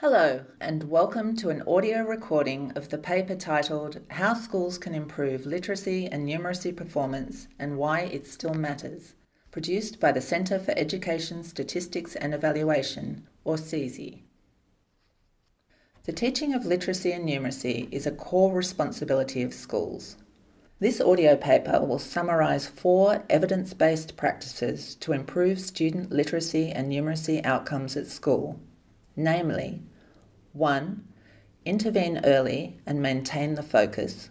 Hello, and welcome to an audio recording of the paper titled How Schools Can Improve Literacy and Numeracy Performance and Why It Still Matters, produced by the Centre for Education Statistics and Evaluation, or CESE. The teaching of literacy and numeracy is a core responsibility of schools. This audio paper will summarise four evidence based practices to improve student literacy and numeracy outcomes at school namely 1. Intervene early and maintain the focus.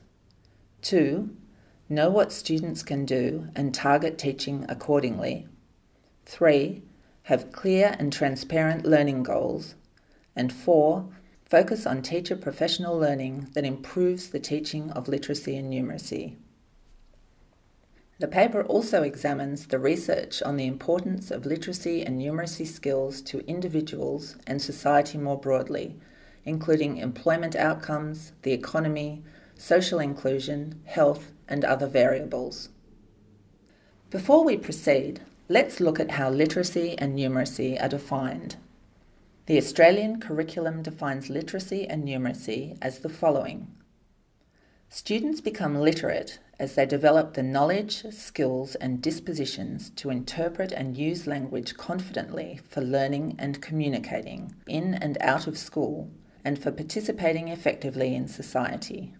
2. Know what students can do and target teaching accordingly. 3. Have clear and transparent learning goals. And 4. Focus on teacher professional learning that improves the teaching of literacy and numeracy. The paper also examines the research on the importance of literacy and numeracy skills to individuals and society more broadly, including employment outcomes, the economy, social inclusion, health, and other variables. Before we proceed, let's look at how literacy and numeracy are defined. The Australian curriculum defines literacy and numeracy as the following Students become literate as they develop the knowledge, skills, and dispositions to interpret and use language confidently for learning and communicating in and out of school and for participating effectively in society.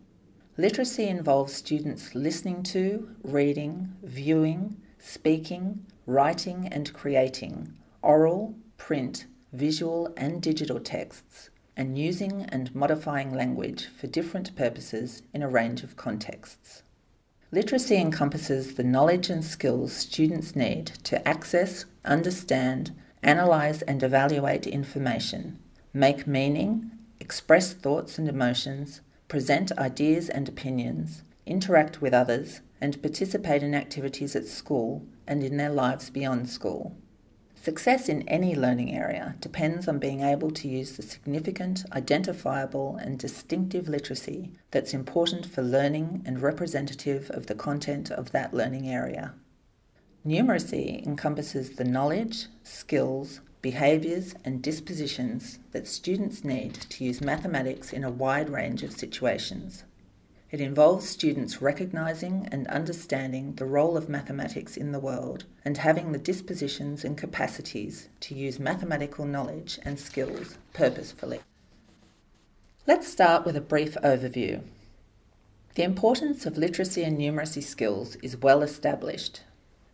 Literacy involves students listening to, reading, viewing, speaking, writing, and creating oral, print, visual, and digital texts and using and modifying language for different purposes in a range of contexts. Literacy encompasses the knowledge and skills students need to access, understand, analyse, and evaluate information, make meaning, express thoughts and emotions, present ideas and opinions, interact with others, and participate in activities at school and in their lives beyond school. Success in any learning area depends on being able to use the significant, identifiable, and distinctive literacy that's important for learning and representative of the content of that learning area. Numeracy encompasses the knowledge, skills, behaviours, and dispositions that students need to use mathematics in a wide range of situations. It involves students recognising and understanding the role of mathematics in the world and having the dispositions and capacities to use mathematical knowledge and skills purposefully. Let's start with a brief overview. The importance of literacy and numeracy skills is well established.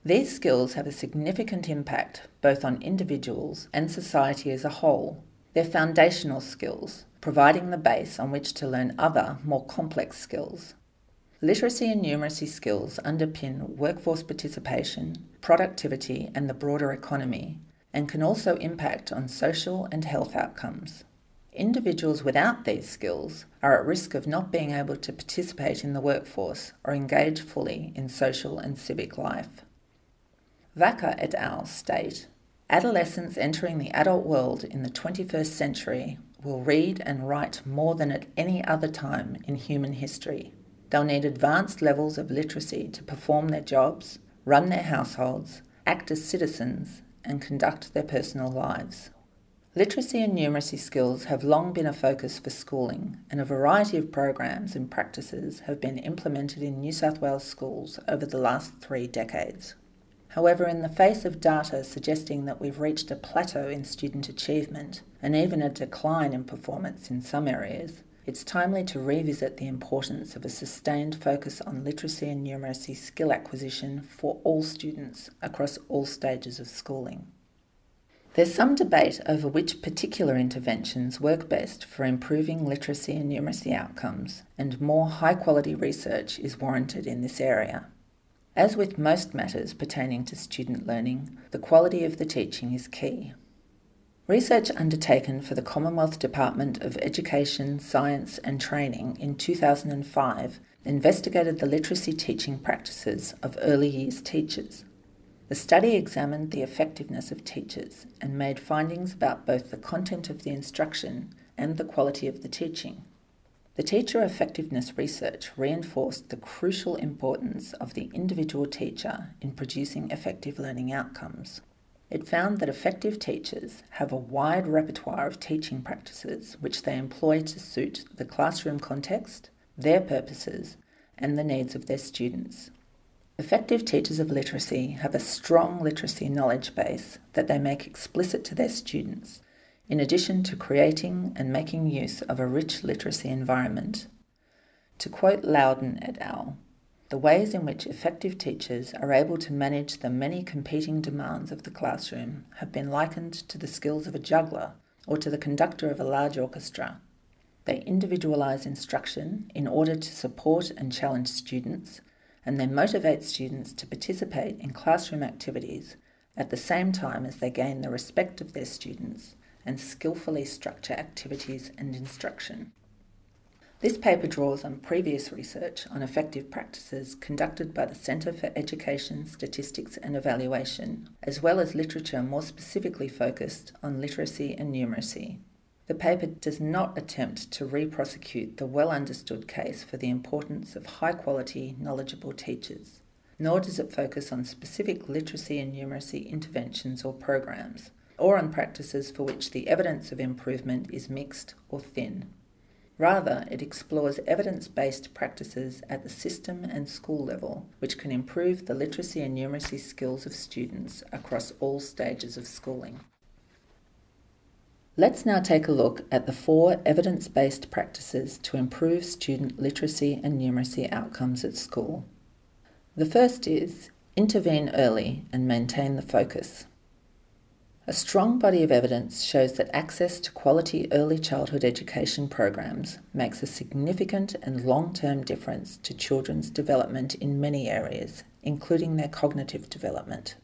These skills have a significant impact both on individuals and society as a whole. They're foundational skills providing the base on which to learn other, more complex skills. Literacy and numeracy skills underpin workforce participation, productivity, and the broader economy, and can also impact on social and health outcomes. Individuals without these skills are at risk of not being able to participate in the workforce or engage fully in social and civic life. Vacca et al. state Adolescents entering the adult world in the 21st century will read and write more than at any other time in human history. They'll need advanced levels of literacy to perform their jobs, run their households, act as citizens, and conduct their personal lives. Literacy and numeracy skills have long been a focus for schooling, and a variety of programs and practices have been implemented in New South Wales schools over the last three decades. However, in the face of data suggesting that we've reached a plateau in student achievement and even a decline in performance in some areas, it's timely to revisit the importance of a sustained focus on literacy and numeracy skill acquisition for all students across all stages of schooling. There's some debate over which particular interventions work best for improving literacy and numeracy outcomes, and more high quality research is warranted in this area. As with most matters pertaining to student learning, the quality of the teaching is key. Research undertaken for the Commonwealth Department of Education, Science and Training in 2005 investigated the literacy teaching practices of early years teachers. The study examined the effectiveness of teachers and made findings about both the content of the instruction and the quality of the teaching. The teacher effectiveness research reinforced the crucial importance of the individual teacher in producing effective learning outcomes. It found that effective teachers have a wide repertoire of teaching practices which they employ to suit the classroom context, their purposes, and the needs of their students. Effective teachers of literacy have a strong literacy knowledge base that they make explicit to their students, in addition to creating and making use of a rich literacy environment. To quote Louden et al., the ways in which effective teachers are able to manage the many competing demands of the classroom have been likened to the skills of a juggler or to the conductor of a large orchestra. They individualise instruction in order to support and challenge students, and they motivate students to participate in classroom activities at the same time as they gain the respect of their students and skillfully structure activities and instruction. This paper draws on previous research on effective practices conducted by the Centre for Education, Statistics and Evaluation, as well as literature more specifically focused on literacy and numeracy. The paper does not attempt to re-prosecute the well understood case for the importance of high quality, knowledgeable teachers, nor does it focus on specific literacy and numeracy interventions or programs, or on practices for which the evidence of improvement is mixed or thin. Rather, it explores evidence based practices at the system and school level, which can improve the literacy and numeracy skills of students across all stages of schooling. Let's now take a look at the four evidence based practices to improve student literacy and numeracy outcomes at school. The first is intervene early and maintain the focus. A strong body of evidence shows that access to quality early childhood education programs makes a significant and long term difference to children's development in many areas, including their cognitive development.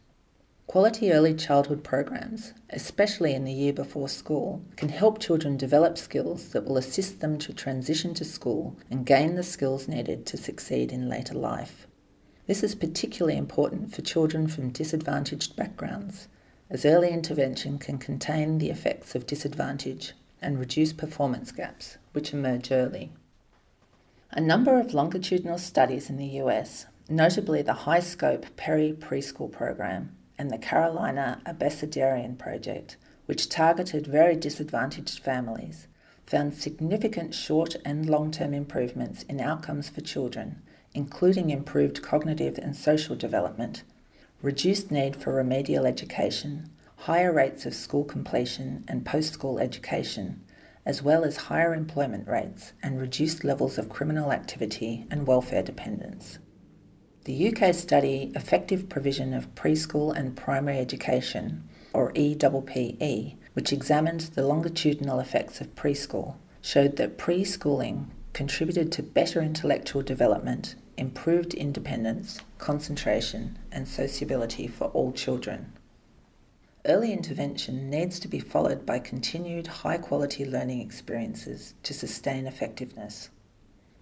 Quality early childhood programs, especially in the year before school, can help children develop skills that will assist them to transition to school and gain the skills needed to succeed in later life. This is particularly important for children from disadvantaged backgrounds as early intervention can contain the effects of disadvantage and reduce performance gaps, which emerge early. A number of longitudinal studies in the US, notably the high scope Perry preschool program and the Carolina Abecedarian project, which targeted very disadvantaged families, found significant short and long term improvements in outcomes for children, including improved cognitive and social development reduced need for remedial education, higher rates of school completion and post school education, as well as higher employment rates and reduced levels of criminal activity and welfare dependence. The UK study Effective Provision of Preschool and Primary Education, or EPPE, which examined the longitudinal effects of preschool, showed that preschooling contributed to better intellectual development improved independence, concentration, and sociability for all children. Early intervention needs to be followed by continued high quality learning experiences to sustain effectiveness.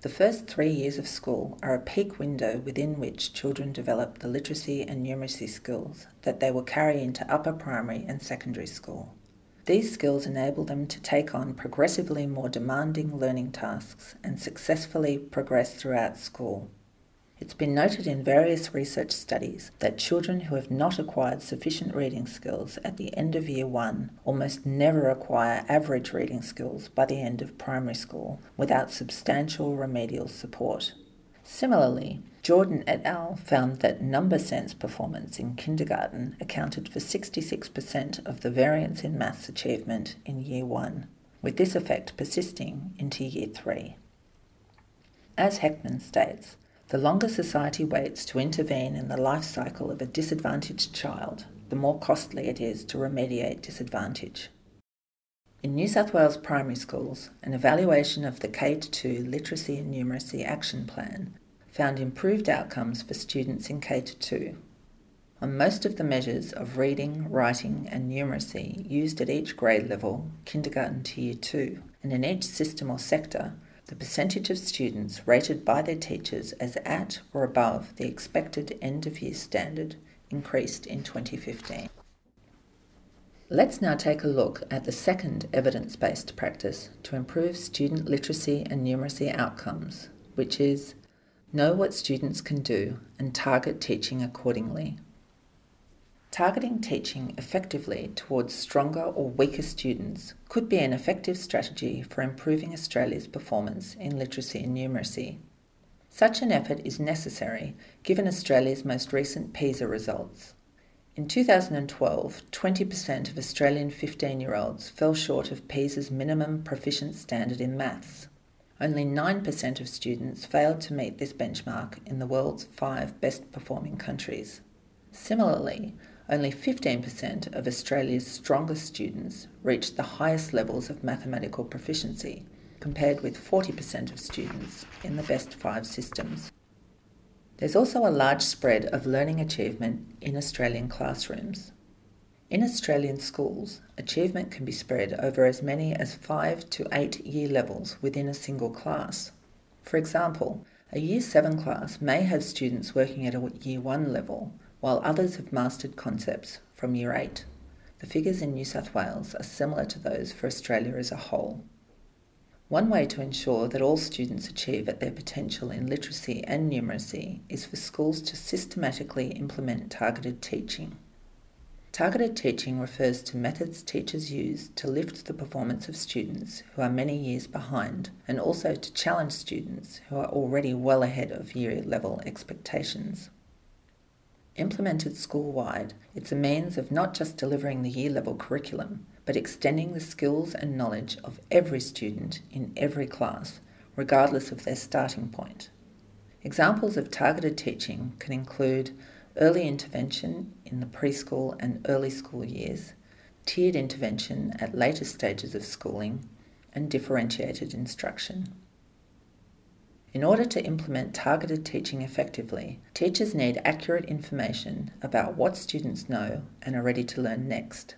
The first three years of school are a peak window within which children develop the literacy and numeracy skills that they will carry into upper primary and secondary school. These skills enable them to take on progressively more demanding learning tasks and successfully progress throughout school. It's been noted in various research studies that children who have not acquired sufficient reading skills at the end of year one almost never acquire average reading skills by the end of primary school without substantial remedial support. Similarly, Jordan et al. found that number sense performance in kindergarten accounted for 66% of the variance in maths achievement in year one, with this effect persisting into year three. As Heckman states, the longer society waits to intervene in the life cycle of a disadvantaged child, the more costly it is to remediate disadvantage. In New South Wales primary schools, an evaluation of the K 2 Literacy and Numeracy Action Plan found improved outcomes for students in K 2. On most of the measures of reading, writing, and numeracy used at each grade level, kindergarten to year 2, and in each system or sector, the percentage of students rated by their teachers as at or above the expected end of year standard increased in 2015. Let's now take a look at the second evidence based practice to improve student literacy and numeracy outcomes, which is know what students can do and target teaching accordingly. Targeting teaching effectively towards stronger or weaker students could be an effective strategy for improving Australia's performance in literacy and numeracy. Such an effort is necessary given Australia's most recent PISA results. In 2012, 20% of Australian 15 year olds fell short of PISA's minimum proficient standard in maths. Only 9% of students failed to meet this benchmark in the world's five best performing countries. Similarly, only 15% of Australia's strongest students reached the highest levels of mathematical proficiency, compared with 40% of students in the best five systems. There's also a large spread of learning achievement in Australian classrooms. In Australian schools, achievement can be spread over as many as five to eight year levels within a single class. For example, a Year 7 class may have students working at a Year 1 level while others have mastered concepts from Year 8. The figures in New South Wales are similar to those for Australia as a whole. One way to ensure that all students achieve at their potential in literacy and numeracy is for schools to systematically implement targeted teaching. Targeted teaching refers to methods teachers use to lift the performance of students who are many years behind and also to challenge students who are already well ahead of year level expectations. Implemented school wide, it's a means of not just delivering the year level curriculum, but extending the skills and knowledge of every student in every class, regardless of their starting point. Examples of targeted teaching can include early intervention in the preschool and early school years, tiered intervention at later stages of schooling, and differentiated instruction. In order to implement targeted teaching effectively, teachers need accurate information about what students know and are ready to learn next.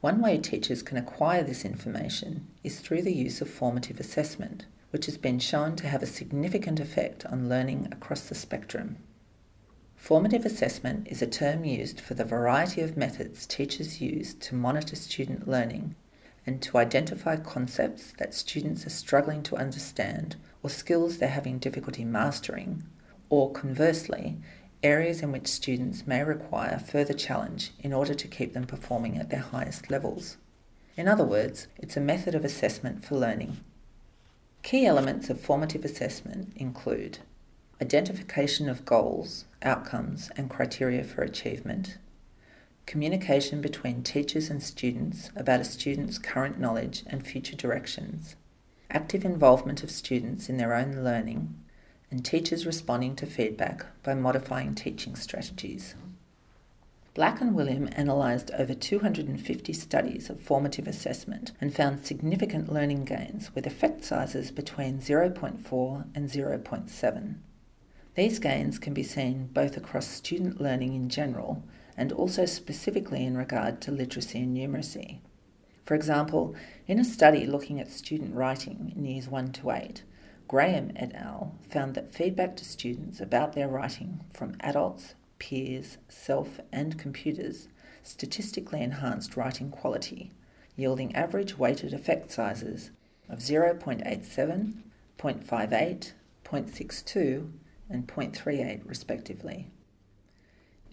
One way teachers can acquire this information is through the use of formative assessment, which has been shown to have a significant effect on learning across the spectrum. Formative assessment is a term used for the variety of methods teachers use to monitor student learning and to identify concepts that students are struggling to understand or skills they're having difficulty mastering, or conversely, areas in which students may require further challenge in order to keep them performing at their highest levels. In other words, it's a method of assessment for learning. Key elements of formative assessment include identification of goals, outcomes, and criteria for achievement, communication between teachers and students about a student's current knowledge and future directions, active involvement of students in their own learning, and teachers responding to feedback by modifying teaching strategies. Black and Wiliam analysed over 250 studies of formative assessment and found significant learning gains with effect sizes between 0.4 and 0.7. These gains can be seen both across student learning in general and also specifically in regard to literacy and numeracy. For example, in a study looking at student writing in years 1 to 8, Graham et al. found that feedback to students about their writing from adults, peers, self, and computers statistically enhanced writing quality, yielding average weighted effect sizes of 0.87, 0.58, 0.62, and 0.38 respectively.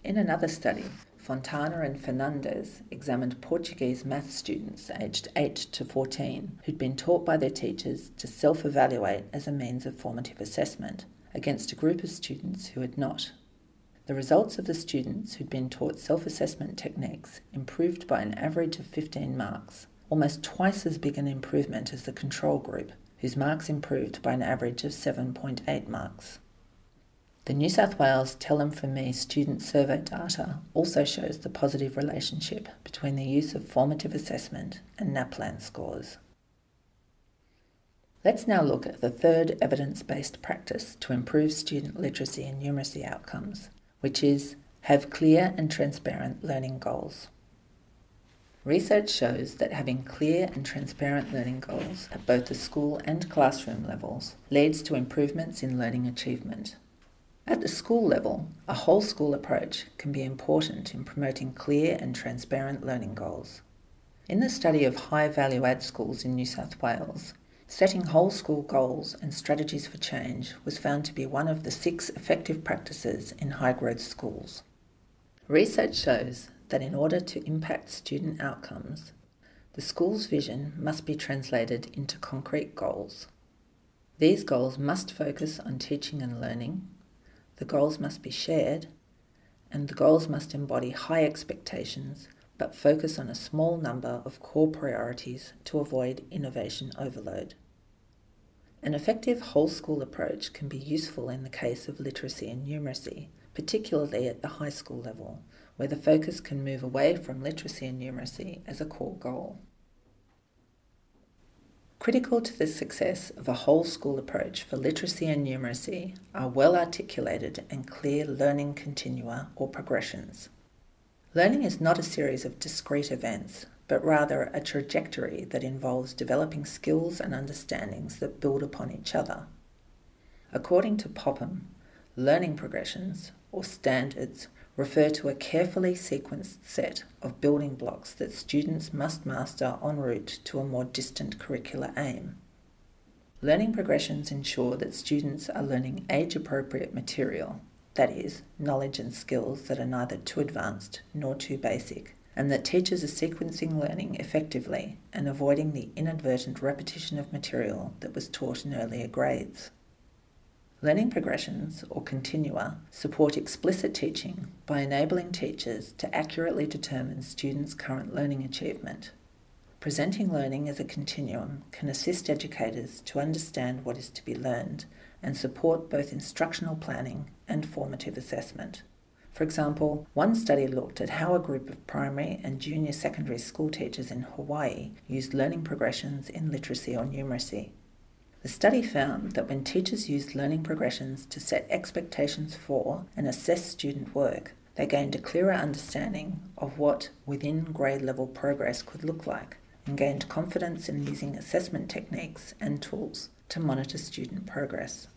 In another study, Fontana and Fernandes examined Portuguese math students aged 8 to 14 who'd been taught by their teachers to self evaluate as a means of formative assessment against a group of students who had not. The results of the students who'd been taught self assessment techniques improved by an average of 15 marks, almost twice as big an improvement as the control group, whose marks improved by an average of 7.8 marks. The New South Wales Tell Them From Me student survey data also shows the positive relationship between the use of formative assessment and NAPLAN scores. Let's now look at the third evidence based practice to improve student literacy and numeracy outcomes, which is have clear and transparent learning goals. Research shows that having clear and transparent learning goals at both the school and classroom levels leads to improvements in learning achievement at the school level, a whole school approach can be important in promoting clear and transparent learning goals. In the study of high value add schools in New South Wales, setting whole school goals and strategies for change was found to be one of the six effective practices in high growth schools. Research shows that in order to impact student outcomes, the school's vision must be translated into concrete goals. These goals must focus on teaching and learning, the goals must be shared, and the goals must embody high expectations but focus on a small number of core priorities to avoid innovation overload. An effective whole school approach can be useful in the case of literacy and numeracy, particularly at the high school level, where the focus can move away from literacy and numeracy as a core goal. Critical to the success of a whole school approach for literacy and numeracy are well articulated and clear learning continua or progressions. Learning is not a series of discrete events, but rather a trajectory that involves developing skills and understandings that build upon each other. According to Popham, learning progressions, or standards, refer to a carefully sequenced set of building blocks that students must master en route to a more distant curricular aim. Learning progressions ensure that students are learning age appropriate material that is, knowledge and skills that are neither too advanced nor too basic, and that teachers are sequencing learning effectively and avoiding the inadvertent repetition of material that was taught in earlier grades. Learning progressions, or continua, support explicit teaching by enabling teachers to accurately determine students' current learning achievement. Presenting learning as a continuum can assist educators to understand what is to be learned and support both instructional planning and formative assessment. For example, one study looked at how a group of primary and junior secondary school teachers in Hawaii used learning progressions in literacy or numeracy. The study found that when teachers used learning progressions to set expectations for and assess student work, they gained a clearer understanding of what within grade level progress could look like and gained confidence in using assessment techniques and tools to monitor student progress.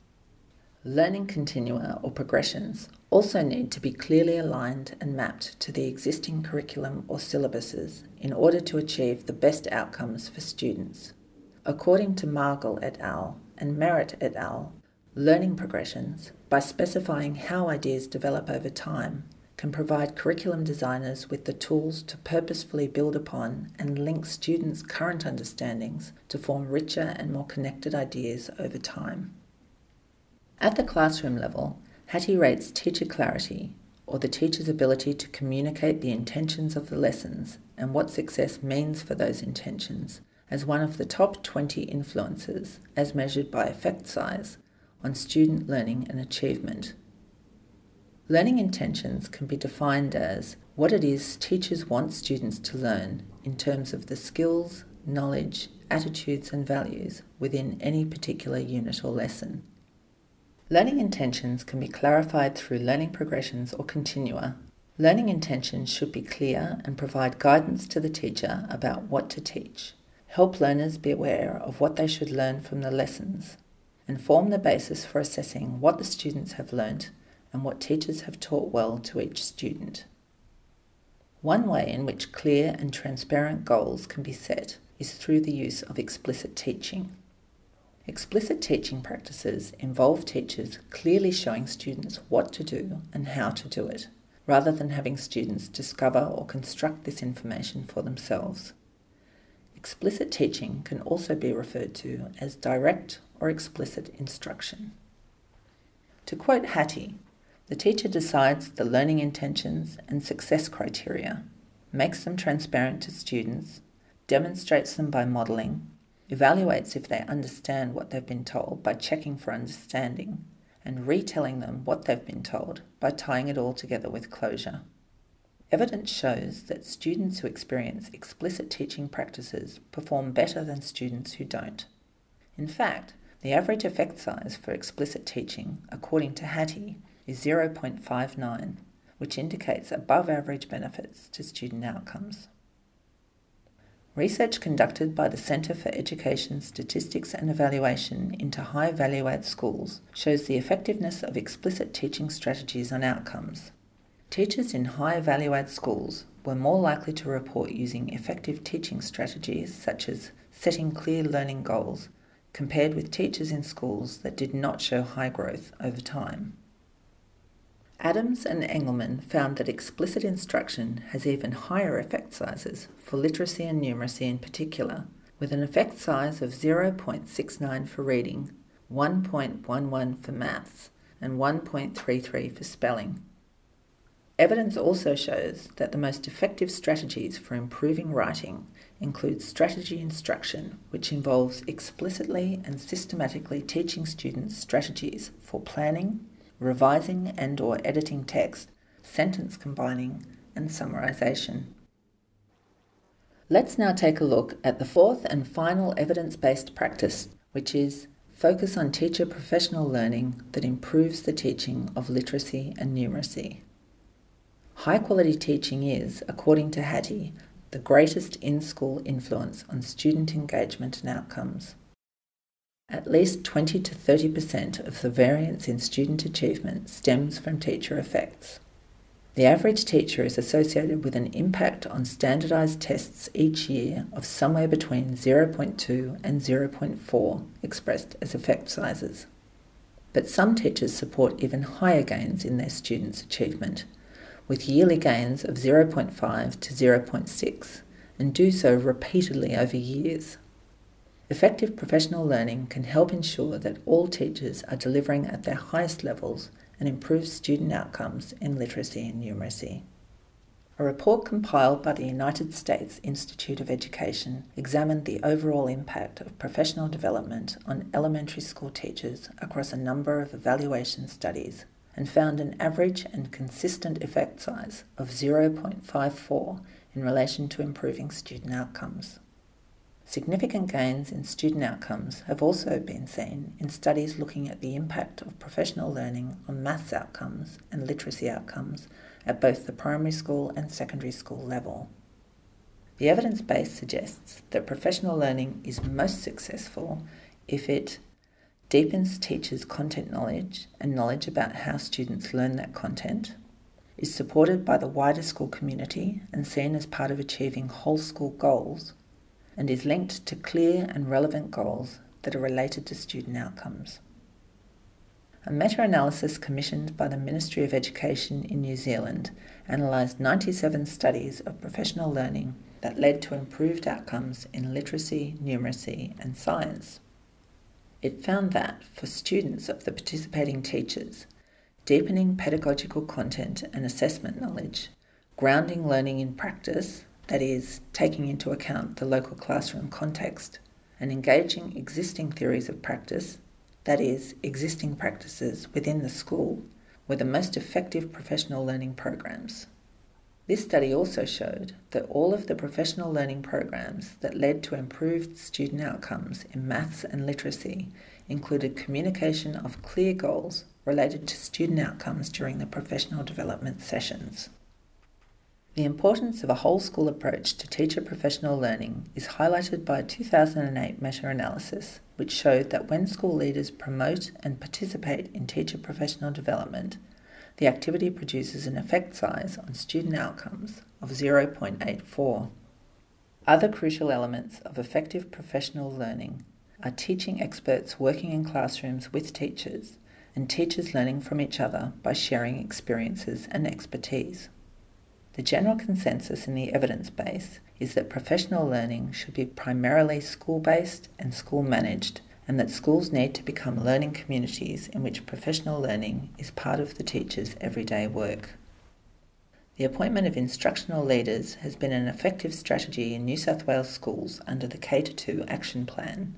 Learning continua or progressions also need to be clearly aligned and mapped to the existing curriculum or syllabuses in order to achieve the best outcomes for students. According to Margall et al. and Merritt et al., learning progressions, by specifying how ideas develop over time, can provide curriculum designers with the tools to purposefully build upon and link students' current understandings to form richer and more connected ideas over time. At the classroom level, Hattie rates teacher clarity, or the teacher's ability to communicate the intentions of the lessons and what success means for those intentions, as one of the top 20 influences, as measured by effect size, on student learning and achievement. Learning intentions can be defined as what it is teachers want students to learn in terms of the skills, knowledge, attitudes, and values within any particular unit or lesson. Learning intentions can be clarified through learning progressions or continua. Learning intentions should be clear and provide guidance to the teacher about what to teach. Help learners be aware of what they should learn from the lessons and form the basis for assessing what the students have learnt and what teachers have taught well to each student. One way in which clear and transparent goals can be set is through the use of explicit teaching. Explicit teaching practices involve teachers clearly showing students what to do and how to do it, rather than having students discover or construct this information for themselves. Explicit teaching can also be referred to as direct or explicit instruction. To quote Hattie, the teacher decides the learning intentions and success criteria, makes them transparent to students, demonstrates them by modelling, evaluates if they understand what they've been told by checking for understanding, and retelling them what they've been told by tying it all together with closure. Evidence shows that students who experience explicit teaching practices perform better than students who don't. In fact, the average effect size for explicit teaching, according to Hattie, is 0.59, which indicates above average benefits to student outcomes. Research conducted by the Centre for Education Statistics and Evaluation into high value add schools shows the effectiveness of explicit teaching strategies on outcomes. Teachers in high value add schools were more likely to report using effective teaching strategies such as setting clear learning goals compared with teachers in schools that did not show high growth over time. Adams and Engelmann found that explicit instruction has even higher effect sizes for literacy and numeracy in particular, with an effect size of 0.69 for reading, 1.11 for maths, and 1.33 for spelling. Evidence also shows that the most effective strategies for improving writing include strategy instruction, which involves explicitly and systematically teaching students strategies for planning, revising and or editing text, sentence combining, and summarization. Let's now take a look at the fourth and final evidence-based practice, which is focus on teacher professional learning that improves the teaching of literacy and numeracy. High quality teaching is, according to Hattie, the greatest in school influence on student engagement and outcomes. At least 20 to 30% of the variance in student achievement stems from teacher effects. The average teacher is associated with an impact on standardised tests each year of somewhere between 0.2 and 0.4 expressed as effect sizes. But some teachers support even higher gains in their students' achievement, with yearly gains of 0.5 to 0.6, and do so repeatedly over years. Effective professional learning can help ensure that all teachers are delivering at their highest levels and improve student outcomes in literacy and numeracy. A report compiled by the United States Institute of Education examined the overall impact of professional development on elementary school teachers across a number of evaluation studies and found an average and consistent effect size of 0.54 in relation to improving student outcomes. Significant gains in student outcomes have also been seen in studies looking at the impact of professional learning on maths outcomes and literacy outcomes at both the primary school and secondary school level. The evidence base suggests that professional learning is most successful if it deepens teachers' content knowledge and knowledge about how students learn that content, is supported by the wider school community and seen as part of achieving whole school goals and is linked to clear and relevant goals that are related to student outcomes. A meta analysis commissioned by the Ministry of Education in New Zealand analysed 97 studies of professional learning that led to improved outcomes in literacy, numeracy, and science. It found that, for students of the participating teachers, deepening pedagogical content and assessment knowledge, grounding learning in practice, that is, taking into account the local classroom context, and engaging existing theories of practice, that is, existing practices within the school, were the most effective professional learning programs. This study also showed that all of the professional learning programs that led to improved student outcomes in maths and literacy included communication of clear goals related to student outcomes during the professional development sessions. The importance of a whole school approach to teacher professional learning is highlighted by a 2008 meta analysis, which showed that when school leaders promote and participate in teacher professional development, the activity produces an effect size on student outcomes of 0.84. Other crucial elements of effective professional learning are teaching experts working in classrooms with teachers and teachers learning from each other by sharing experiences and expertise. The general consensus in the evidence base is that professional learning should be primarily school based and school managed, and that schools need to become learning communities in which professional learning is part of the teacher's everyday work. The appointment of instructional leaders has been an effective strategy in New South Wales schools under the K 2 Action Plan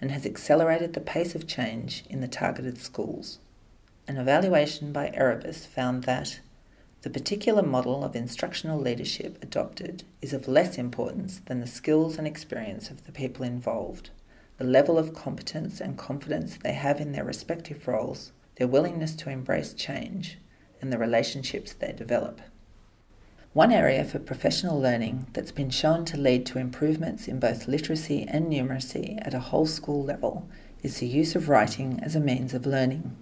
and has accelerated the pace of change in the targeted schools. An evaluation by Erebus found that the particular model of instructional leadership adopted is of less importance than the skills and experience of the people involved, the level of competence and confidence they have in their respective roles, their willingness to embrace change, and the relationships they develop. One area for professional learning that's been shown to lead to improvements in both literacy and numeracy at a whole school level is the use of writing as a means of learning.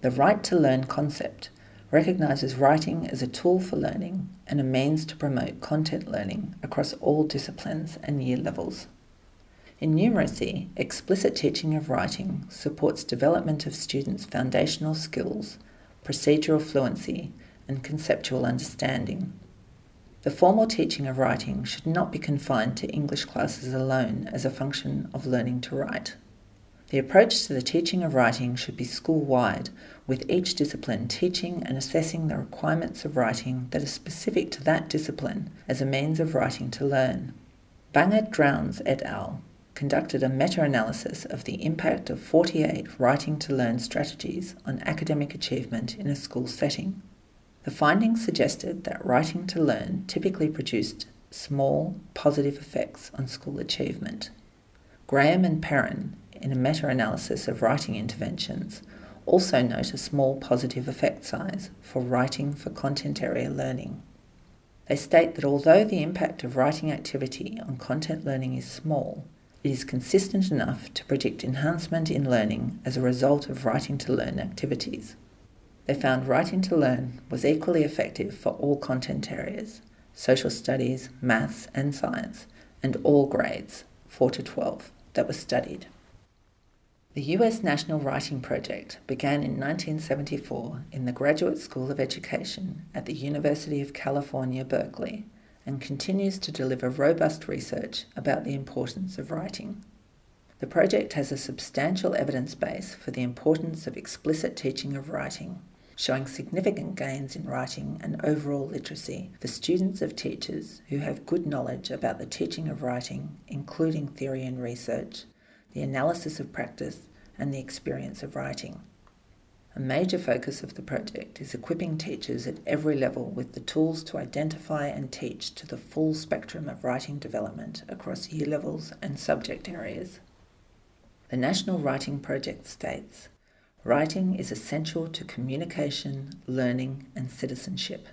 The write to learn concept recognises writing as a tool for learning and a means to promote content learning across all disciplines and year levels. In numeracy, explicit teaching of writing supports development of students' foundational skills procedural fluency, and conceptual understanding. The formal teaching of writing should not be confined to English classes alone as a function of learning to write. The approach to the teaching of writing should be school wide, with each discipline teaching and assessing the requirements of writing that are specific to that discipline as a means of writing to learn. Bangert Drowns et al. Conducted a meta analysis of the impact of 48 writing to learn strategies on academic achievement in a school setting. The findings suggested that writing to learn typically produced small positive effects on school achievement. Graham and Perin in a meta analysis of writing interventions, also note a small positive effect size for writing for content area learning. They state that although the impact of writing activity on content learning is small, it is consistent enough to predict enhancement in learning as a result of writing to learn activities. They found writing to learn was equally effective for all content areas social studies, maths, and science, and all grades, 4 to 12, that were studied. The US National Writing Project began in 1974 in the Graduate School of Education at the University of California, Berkeley, and continues to deliver robust research about the importance of writing. The project has a substantial evidence base for the importance of explicit teaching of writing, showing significant gains in writing and overall literacy for students of teachers who have good knowledge about the teaching of writing, including theory and research, the analysis of practice, and the experience of writing. A major focus of the project is equipping teachers at every level with the tools to identify and teach to the full spectrum of writing development across year levels and subject areas. The National Writing Project states Writing is essential to communication, learning, and citizenship.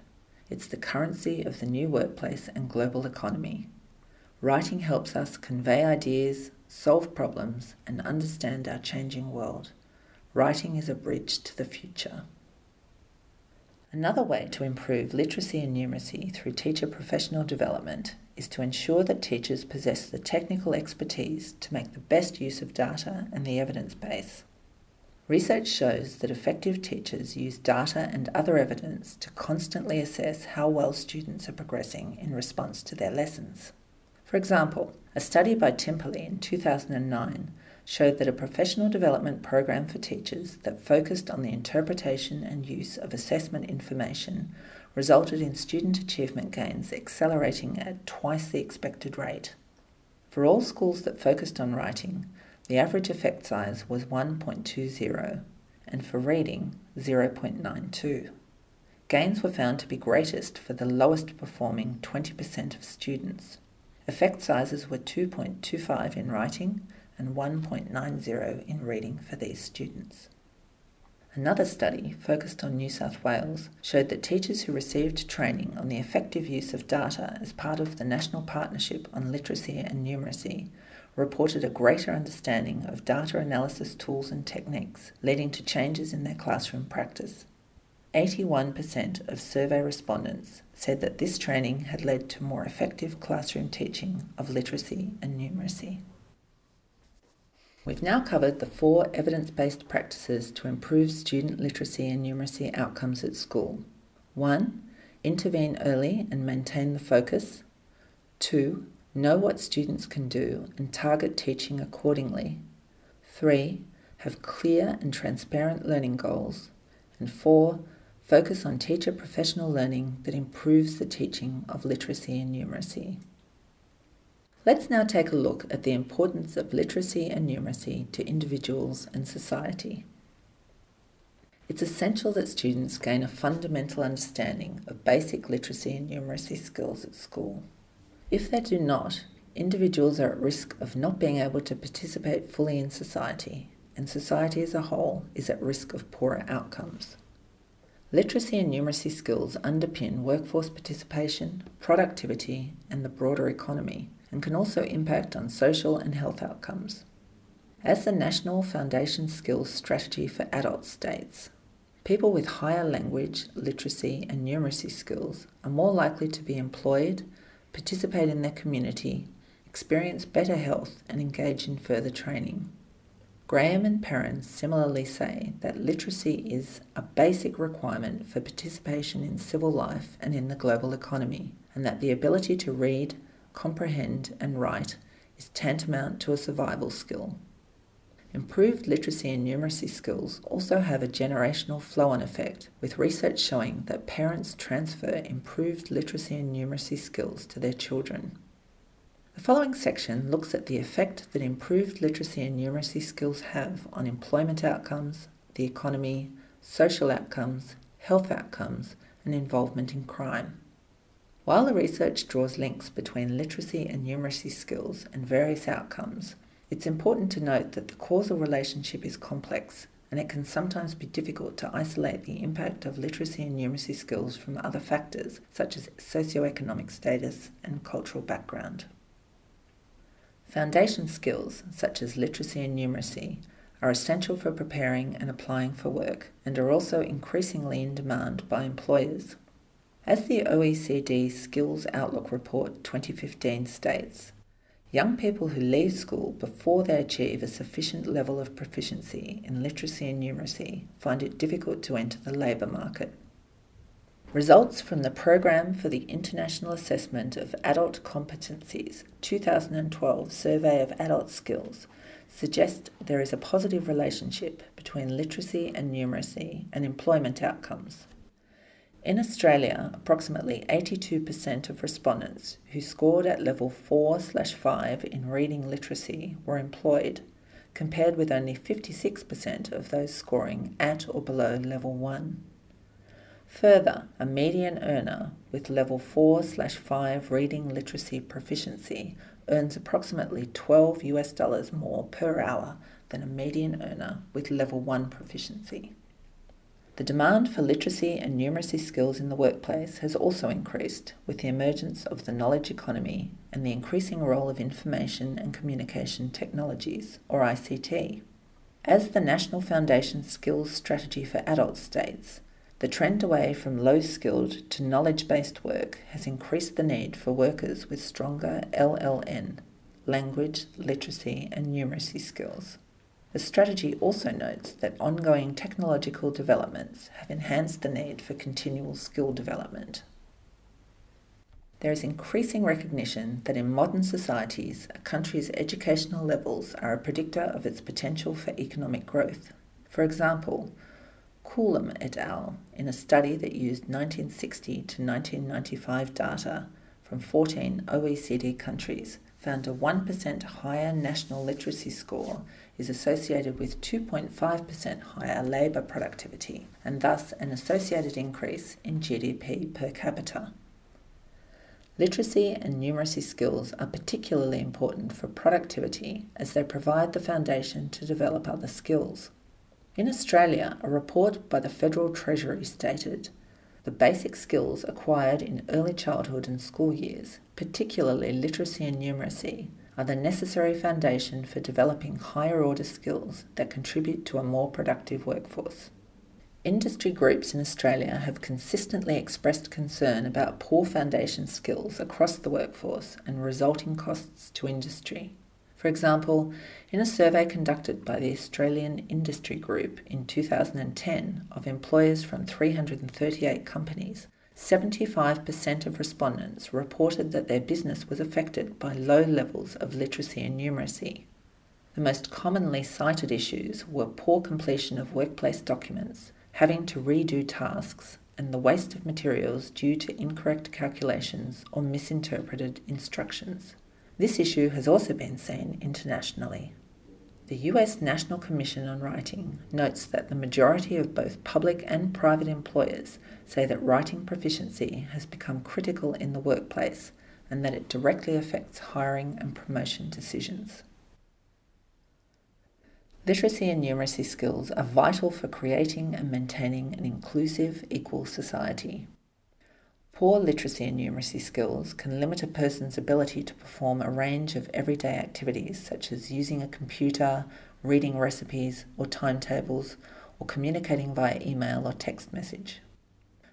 It's the currency of the new workplace and global economy. Writing helps us convey ideas, solve problems, and understand our changing world. Writing is a bridge to the future. Another way to improve literacy and numeracy through teacher professional development is to ensure that teachers possess the technical expertise to make the best use of data and the evidence base. Research shows that effective teachers use data and other evidence to constantly assess how well students are progressing in response to their lessons. For example, a study by Timperley in 2009 showed that a professional development program for teachers that focused on the interpretation and use of assessment information resulted in student achievement gains accelerating at twice the expected rate. For all schools that focused on writing, the average effect size was 1.20, and for reading, 0.92. Gains were found to be greatest for the lowest performing 20% of students. Effect sizes were 2.25 in writing and 1.90 in reading for these students. Another study, focused on New South Wales, showed that teachers who received training on the effective use of data as part of the National Partnership on Literacy and Numeracy reported a greater understanding of data analysis tools and techniques, leading to changes in their classroom practice. 81% of survey respondents said that this training had led to more effective classroom teaching of literacy and numeracy. We've now covered the four evidence based practices to improve student literacy and numeracy outcomes at school. 1. Intervene early and maintain the focus. 2. Know what students can do and target teaching accordingly. 3. Have clear and transparent learning goals. And 4 focus on teacher professional learning that improves the teaching of literacy and numeracy. Let's now take a look at the importance of literacy and numeracy to individuals and society. It's essential that students gain a fundamental understanding of basic literacy and numeracy skills at school. If they do not, individuals are at risk of not being able to participate fully in society, and society as a whole is at risk of poorer outcomes. Literacy and numeracy skills underpin workforce participation, productivity, and the broader economy, and can also impact on social and health outcomes. As the National Foundation Skills Strategy for Adults states, people with higher language, literacy, and numeracy skills are more likely to be employed, participate in their community, experience better health, and engage in further training. Graham and Perin similarly say that literacy is a basic requirement for participation in civil life and in the global economy, and that the ability to read, comprehend, and write is tantamount to a survival skill. Improved literacy and numeracy skills also have a generational flow on effect, with research showing that parents transfer improved literacy and numeracy skills to their children. The following section looks at the effect that improved literacy and numeracy skills have on employment outcomes, the economy, social outcomes, health outcomes, and involvement in crime. While the research draws links between literacy and numeracy skills and various outcomes, it's important to note that the causal relationship is complex and it can sometimes be difficult to isolate the impact of literacy and numeracy skills from other factors such as socioeconomic status and cultural background. Foundation skills, such as literacy and numeracy, are essential for preparing and applying for work and are also increasingly in demand by employers. As the OECD Skills Outlook Report 2015 states, young people who leave school before they achieve a sufficient level of proficiency in literacy and numeracy find it difficult to enter the labour market. Results from the Programme for the International Assessment of Adult Competencies 2012 Survey of Adult Skills suggest there is a positive relationship between literacy and numeracy and employment outcomes. In Australia, approximately 82% of respondents who scored at level 4 5 in reading literacy were employed, compared with only 56% of those scoring at or below level 1. Further, a median earner with level 4 5 reading literacy proficiency earns approximately 12 US dollars more per hour than a median earner with level 1 proficiency. The demand for literacy and numeracy skills in the workplace has also increased with the emergence of the knowledge economy and the increasing role of information and communication technologies, or ICT. As the National Foundation Skills Strategy for Adults states, the trend away from low skilled to knowledge based work has increased the need for workers with stronger LLN, language, literacy, and numeracy skills. The strategy also notes that ongoing technological developments have enhanced the need for continual skill development. There is increasing recognition that in modern societies, a country's educational levels are a predictor of its potential for economic growth. For example, Coulombe et al., in a study that used 1960 to 1995 data from 14 OECD countries, found a 1% higher national literacy score is associated with 2.5% higher labour productivity and thus an associated increase in GDP per capita. Literacy and numeracy skills are particularly important for productivity as they provide the foundation to develop other skills. In Australia, a report by the Federal Treasury stated the basic skills acquired in early childhood and school years, particularly literacy and numeracy, are the necessary foundation for developing higher order skills that contribute to a more productive workforce. Industry groups in Australia have consistently expressed concern about poor foundation skills across the workforce and resulting costs to industry. For example, in a survey conducted by the Australian Industry Group in 2010 of employers from 338 companies, 75% of respondents reported that their business was affected by low levels of literacy and numeracy. The most commonly cited issues were poor completion of workplace documents, having to redo tasks, and the waste of materials due to incorrect calculations or misinterpreted instructions. This issue has also been seen internationally. The US National Commission on Writing notes that the majority of both public and private employers say that writing proficiency has become critical in the workplace and that it directly affects hiring and promotion decisions. Literacy and numeracy skills are vital for creating and maintaining an inclusive, equal society. Poor literacy and numeracy skills can limit a person's ability to perform a range of everyday activities such as using a computer, reading recipes or timetables, or communicating via email or text message.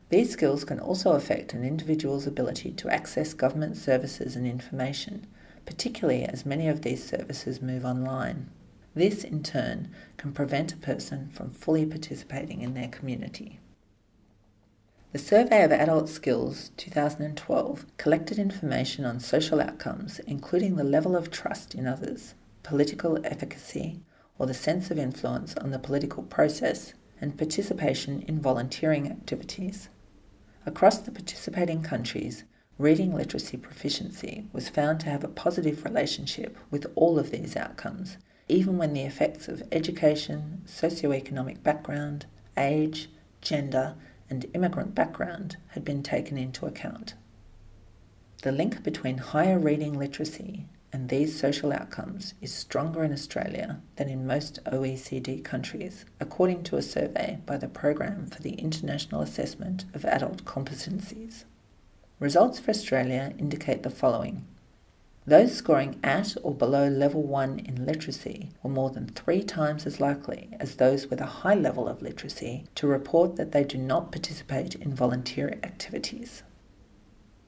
These skills can also affect an individual's ability to access government services and information, particularly as many of these services move online. This, in turn, can prevent a person from fully participating in their community. The Survey of Adult Skills 2012 collected information on social outcomes, including the level of trust in others, political efficacy, or the sense of influence on the political process, and participation in volunteering activities. Across the participating countries, reading literacy proficiency was found to have a positive relationship with all of these outcomes, even when the effects of education, socioeconomic background, age, gender, and immigrant background had been taken into account. The link between higher reading literacy and these social outcomes is stronger in Australia than in most OECD countries, according to a survey by the Program for the International Assessment of Adult Competencies. Results for Australia indicate the following. Those scoring at or below level 1 in literacy were more than three times as likely as those with a high level of literacy to report that they do not participate in volunteer activities.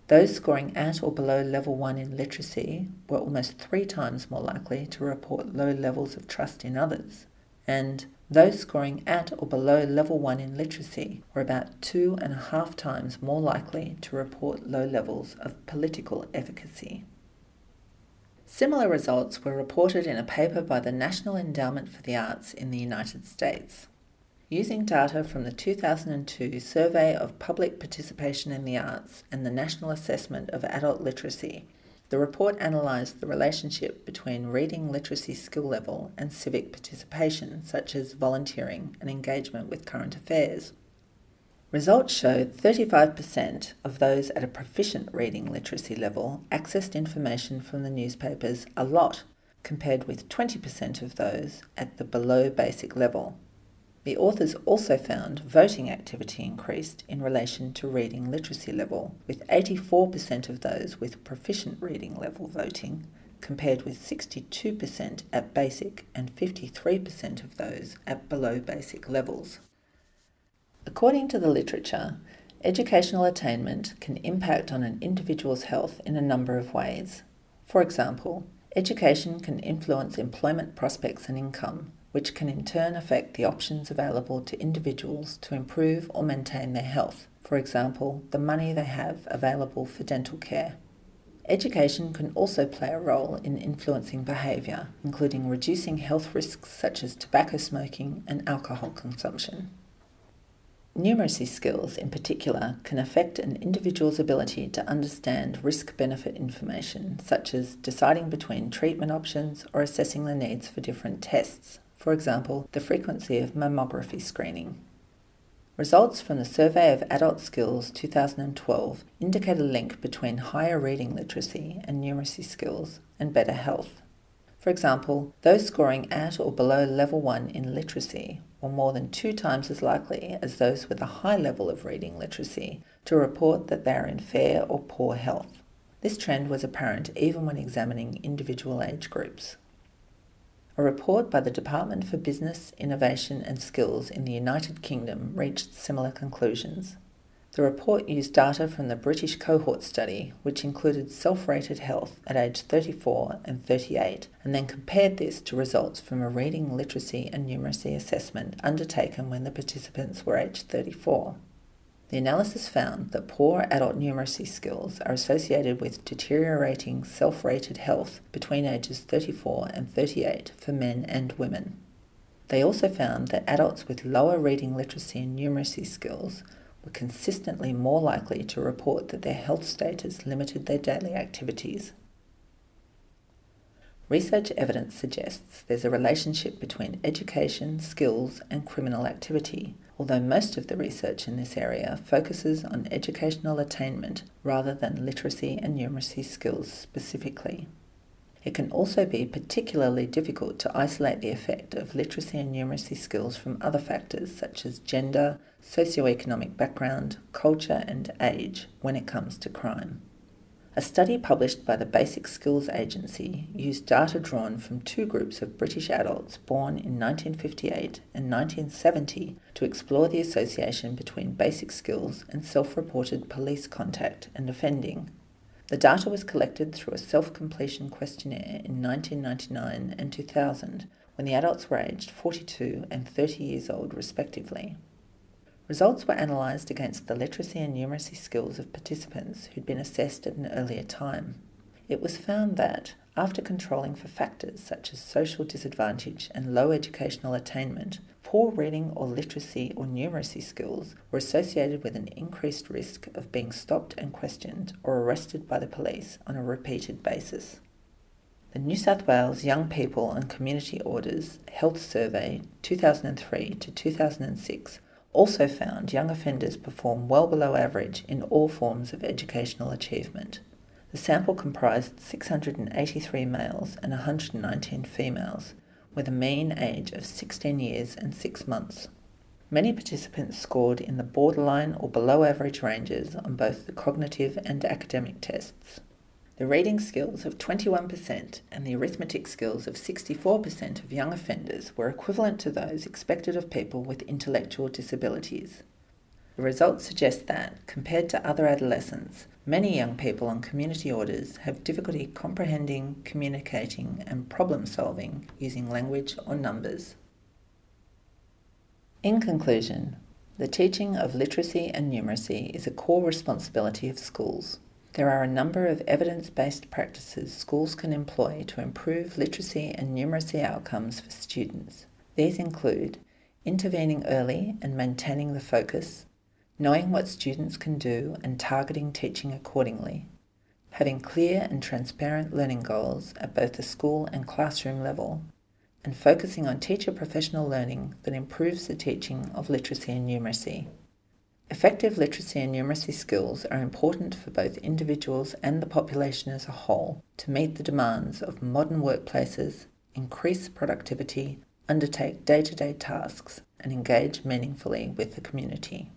Those scoring at or below level 1 in literacy were almost three times more likely to report low levels of trust in others, and those scoring at or below level 1 in literacy were about two and a half times more likely to report low levels of political efficacy. Similar results were reported in a paper by the National Endowment for the Arts in the United States. Using data from the 2002 Survey of Public Participation in the Arts and the National Assessment of Adult Literacy, the report analysed the relationship between reading literacy skill level and civic participation, such as volunteering and engagement with current affairs. Results showed 35% of those at a proficient reading literacy level accessed information from the newspapers a lot, compared with 20% of those at the below basic level. The authors also found voting activity increased in relation to reading literacy level, with 84% of those with proficient reading level voting, compared with 62% at basic and 53% of those at below basic levels. According to the literature, educational attainment can impact on an individual's health in a number of ways. For example, education can influence employment prospects and income, which can in turn affect the options available to individuals to improve or maintain their health, for example, the money they have available for dental care. Education can also play a role in influencing behaviour, including reducing health risks such as tobacco smoking and alcohol consumption. Numeracy skills, in particular, can affect an individual's ability to understand risk benefit information, such as deciding between treatment options or assessing the needs for different tests, for example, the frequency of mammography screening. Results from the Survey of Adult Skills 2012 indicate a link between higher reading literacy and numeracy skills and better health. For example, those scoring at or below level 1 in literacy were more than two times as likely as those with a high level of reading literacy to report that they are in fair or poor health. This trend was apparent even when examining individual age groups. A report by the Department for Business, Innovation and Skills in the United Kingdom reached similar conclusions. The report used data from the British cohort study, which included self rated health at age 34 and 38, and then compared this to results from a reading, literacy, and numeracy assessment undertaken when the participants were aged 34. The analysis found that poor adult numeracy skills are associated with deteriorating self rated health between ages 34 and 38 for men and women. They also found that adults with lower reading literacy and numeracy skills were consistently more likely to report that their health status limited their daily activities. Research evidence suggests there's a relationship between education, skills, and criminal activity, although most of the research in this area focuses on educational attainment rather than literacy and numeracy skills specifically. It can also be particularly difficult to isolate the effect of literacy and numeracy skills from other factors such as gender, socioeconomic background, culture, and age when it comes to crime. A study published by the Basic Skills Agency used data drawn from two groups of British adults born in 1958 and 1970 to explore the association between basic skills and self reported police contact and offending. The data was collected through a self completion questionnaire in 1999 and 2000, when the adults were aged 42 and 30 years old, respectively. Results were analysed against the literacy and numeracy skills of participants who'd been assessed at an earlier time. It was found that, after controlling for factors such as social disadvantage and low educational attainment, poor reading or literacy or numeracy skills were associated with an increased risk of being stopped and questioned or arrested by the police on a repeated basis. The New South Wales Young People and Community Orders Health Survey 2003 to 2006 also found young offenders perform well below average in all forms of educational achievement. The sample comprised 683 males and 119 females, with a mean age of 16 years and 6 months. Many participants scored in the borderline or below average ranges on both the cognitive and academic tests. The reading skills of 21% and the arithmetic skills of 64% of young offenders were equivalent to those expected of people with intellectual disabilities. The results suggest that, compared to other adolescents, many young people on community orders have difficulty comprehending, communicating, and problem solving using language or numbers. In conclusion, the teaching of literacy and numeracy is a core responsibility of schools. There are a number of evidence based practices schools can employ to improve literacy and numeracy outcomes for students. These include intervening early and maintaining the focus, knowing what students can do and targeting teaching accordingly, having clear and transparent learning goals at both the school and classroom level, and focusing on teacher professional learning that improves the teaching of literacy and numeracy. Effective literacy and numeracy skills are important for both individuals and the population as a whole to meet the demands of modern workplaces, increase productivity, undertake day to day tasks, and engage meaningfully with the community.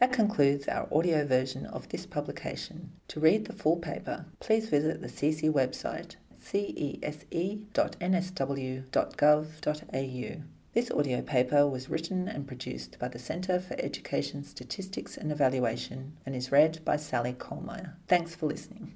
That concludes our audio version of this publication. To read the full paper, please visit the CC website cese.nsw.gov.au. This audio paper was written and produced by the Centre for Education Statistics and Evaluation and is read by Sally Kohlmeyer. Thanks for listening.